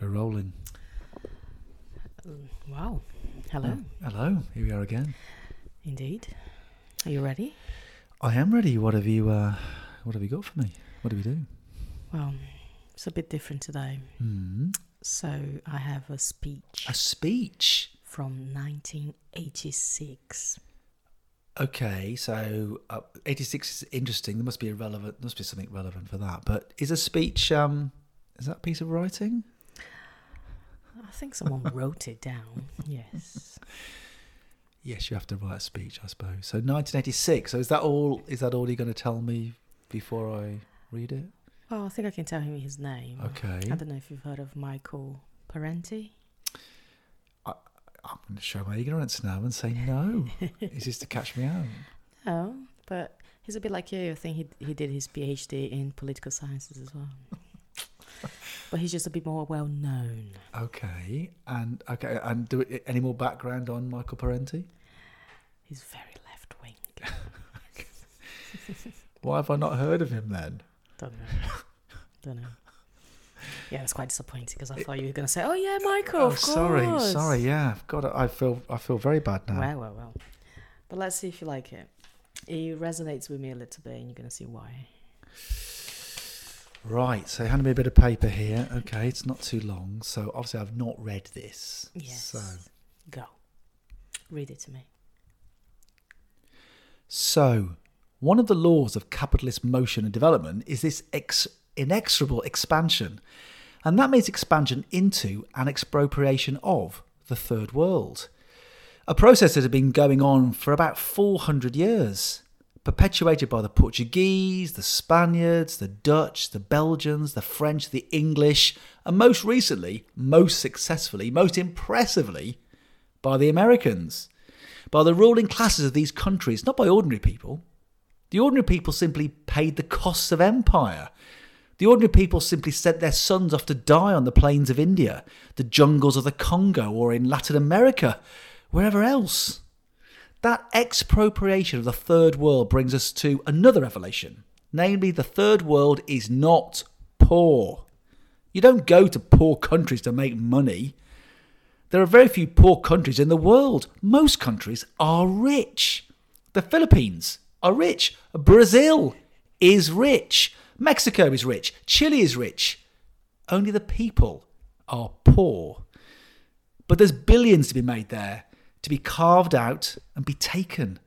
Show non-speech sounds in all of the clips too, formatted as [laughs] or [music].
We're rolling. Wow. Hello. Hello, here we are again. Indeed. Are you ready? I am ready. What have you? Uh, what have you got for me? What do we do? Well, it's a bit different today. Hmm. So I have a speech A speech. from 1986. Okay, so uh, eighty-six is interesting. There must be a relevant. There must be something relevant for that. But is a speech? Um, is that a piece of writing? I think someone wrote it down. Yes. Yes, you have to write a speech, I suppose. So 1986. So is that all? Is that all you're going to tell me before I read it? Well, I think I can tell him his name. Okay. I don't know if you've heard of Michael Parenti. I'm going to show my ignorance now and say no. [laughs] is this to catch me out? Oh, but he's a bit like you. I think he he did his PhD in political sciences as well. [laughs] but he's just a bit more well known. Okay, and okay, and do it, any more background on Michael Parenti? He's very left wing. [laughs] Why have I not heard of him then? Don't know. Don't know. [laughs] Yeah, it's quite disappointing because I thought you were going to say, "Oh yeah, Michael." oh, of sorry, course." sorry. Yeah, God, I feel I feel very bad now. Well, well, well. But let's see if you like it. It resonates with me a little bit, and you're going to see why. Right, so hand me a bit of paper here. Okay, it's not too long. So obviously I've not read this. Yes. So Go. Read it to me. So, one of the laws of capitalist motion and development is this ex- inexorable expansion. And that means expansion into and expropriation of the third world. A process that had been going on for about 400 years, perpetuated by the Portuguese, the Spaniards, the Dutch, the Belgians, the French, the English, and most recently, most successfully, most impressively, by the Americans by the ruling classes of these countries, not by ordinary people. The ordinary people simply paid the costs of empire. The ordinary people simply sent their sons off to die on the plains of India, the jungles of the Congo, or in Latin America, wherever else. That expropriation of the third world brings us to another revelation namely, the third world is not poor. You don't go to poor countries to make money. There are very few poor countries in the world. Most countries are rich. The Philippines are rich. Brazil is rich. Mexico is rich. Chile is rich. Only the people are poor. But there's billions to be made there, to be carved out and be taken.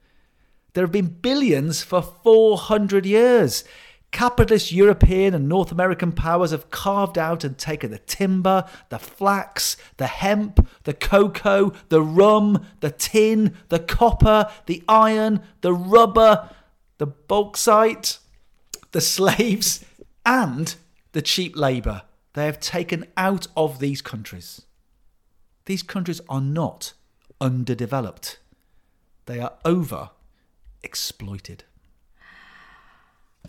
There have been billions for 400 years. Capitalist European and North American powers have carved out and taken the timber, the flax, the hemp, the cocoa, the rum, the tin, the copper, the iron, the rubber, the bauxite, the slaves, and the cheap labour they have taken out of these countries. These countries are not underdeveloped, they are over exploited.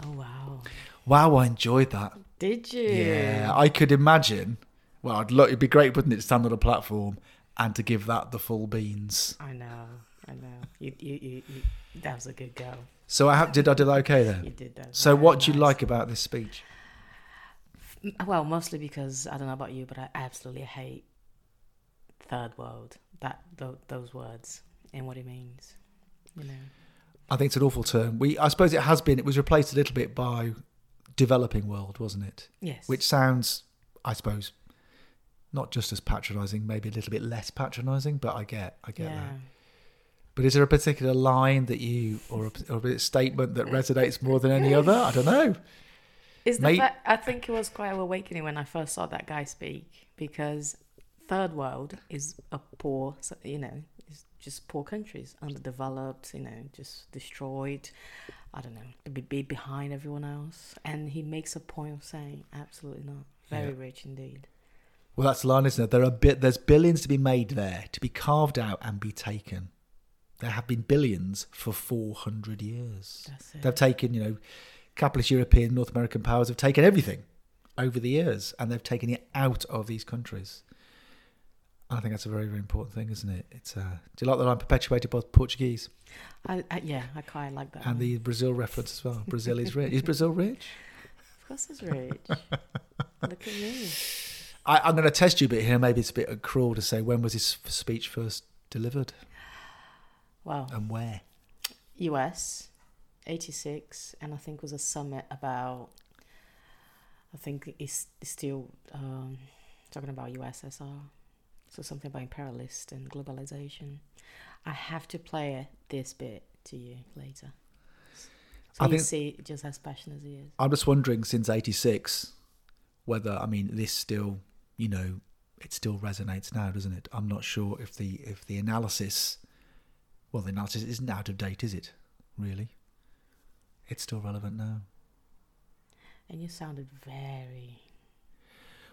Oh wow! Wow, I enjoyed that. Did you? Yeah, I could imagine. Well, I'd look, it'd be great, wouldn't it, to stand on a platform and to give that the full beans. I know. I know. You, you, you, you that was a good go. So, I have, did I do that okay You then? did that. So, what do you like about this speech? Well, mostly because I don't know about you, but I absolutely hate third world. That tho- those words and what it means. You know. I think it's an awful term. We, I suppose it has been. It was replaced a little bit by developing world, wasn't it? Yes. Which sounds, I suppose, not just as patronising, maybe a little bit less patronising. But I get, I get yeah. that. But is there a particular line that you, or a, or a statement that resonates more than any other? I don't know. Is the Mate- fact, I think it was quite awakening when I first saw that guy speak because third world is a poor, you know, it's just poor countries, underdeveloped, you know, just destroyed. I don't know, to be, be behind everyone else. And he makes a point of saying, absolutely not. Very Yeah. rich indeed. Well, that's the line, isn't it? There are bit, there's billions to be made there, to be carved out and be taken. There have been billions for 400 years. That's it. They've taken, you know, capitalist European, North American powers have taken everything over the years and they've taken it out of these countries. I think that's a very, very important thing, isn't it? It's uh, do you like the line perpetuated by Portuguese I, I, yeah, I quite like that. and one. the Brazil reference as well? [laughs] Brazil is rich. Is Brazil rich? Of course, it's rich. [laughs] Look at me. I, I'm going to test you a bit here. Maybe it's a bit cruel to say when was this speech first delivered Wow. and where. US, 86, and I think it was a summit about, I think it's, it's still um, talking about USSR. So something about imperialist and globalization. I have to play this bit to you later. So I you see just as passionate as he is. I'm just wondering since '86 whether I mean this still, you know, it still resonates now, doesn't it? I'm not sure if the if the analysis, well, the analysis isn't out of date, is it? Really, it's still relevant now. And you sounded very,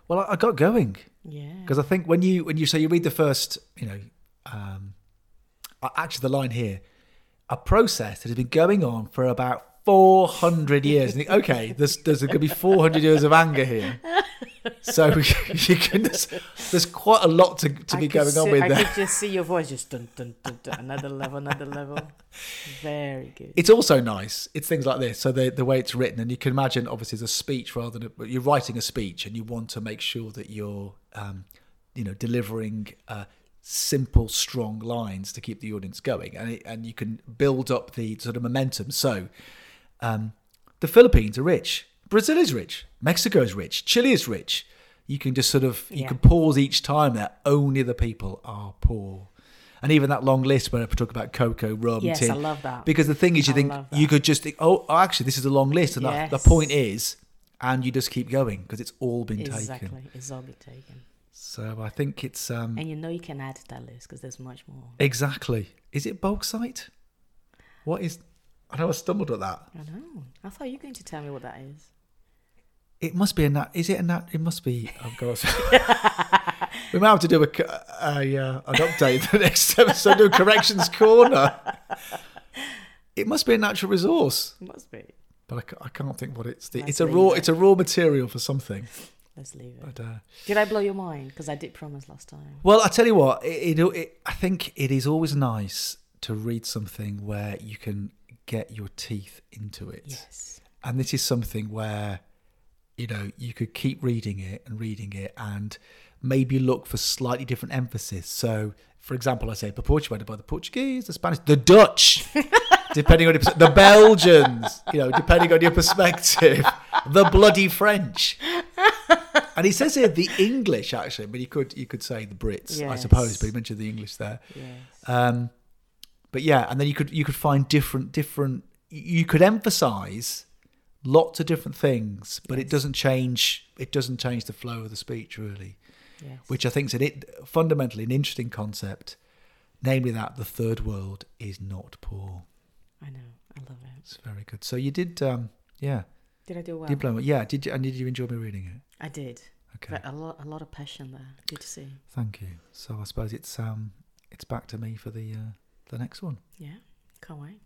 Well, I, I got going yeah. because I think when you when you say you read the first, you know, um, actually the line here, a process that has been going on for about 400 years. Okay, there's there's going to be 400 years of anger here. So [laughs] you can there's, there's quite a lot to, to I be going on see- with I there. could just see your voice just dun, dun, dun, dun, another level, another level. Very good. It's also nice. It's things like this. So the the way it's written, and you can imagine, obviously, as a speech rather than a, you're writing a speech, and you want to make sure that you're, um, you know, delivering uh, simple, strong lines to keep the audience going, and it, and you can build up the sort of momentum. So, um, the Philippines are rich, Brazil is rich, Mexico is rich, Chile is rich. You can just sort of you Yeah. can pause each time that only the people are poor. And even that long list where I talk about cocoa, rum, Yes, tin, I love that. because the thing is, you I think you could just think, oh, actually, this is a long list, and that, the Yes. point is, and you just keep going because it's all been Exactly. taken. Exactly, it's all been taken. So I think it's um, And you know you can add to that list because there's much more. exactly. Is it bauxite? What is? I know I stumbled at that. I know. I thought you were going to tell me what that is. It must be a nat. Is it a nat? It must be. Oh god. [laughs] we might have to do a, a uh, an update the next episode. Do a corrections corner. It must be a natural resource, It must be. but I, ca- I can't think what it's. The, Let's it's a raw. it. It's a raw material for something. Let's leave it. But uh, Did I blow your mind? Because I did promise last time. Well, I tell you what, it, it, it, I think it is always nice to read something where you can get your teeth into it. Yes. And this is something where, you know, you could keep reading it and reading it and maybe look for slightly different emphasis. So, for example, I say perpetuated by the Portuguese, the Spanish, the Dutch, [laughs] depending on your, the Belgians, you know, depending on your perspective, the bloody French. And he says here the English actually, but you could you could say the Brits, I suppose, but he mentioned the English there. Yes. Um, but yeah, and then you could you could find different different. You could emphasize lots of different things, but it doesn't change. It doesn't change the flow of the speech really, yes. which I think is an, it, fundamentally an interesting concept. Namely, that the third world is not poor. I know. I love it. It's very good. So you did, um, yeah, Did I do well? blow. Yeah, did you? And did you enjoy me reading it? I did. Okay, But a lot, a lot of passion there. Good to see. thank you. So I suppose it's um, it's back to me for the uh, the next one. Yeah. Can't wait.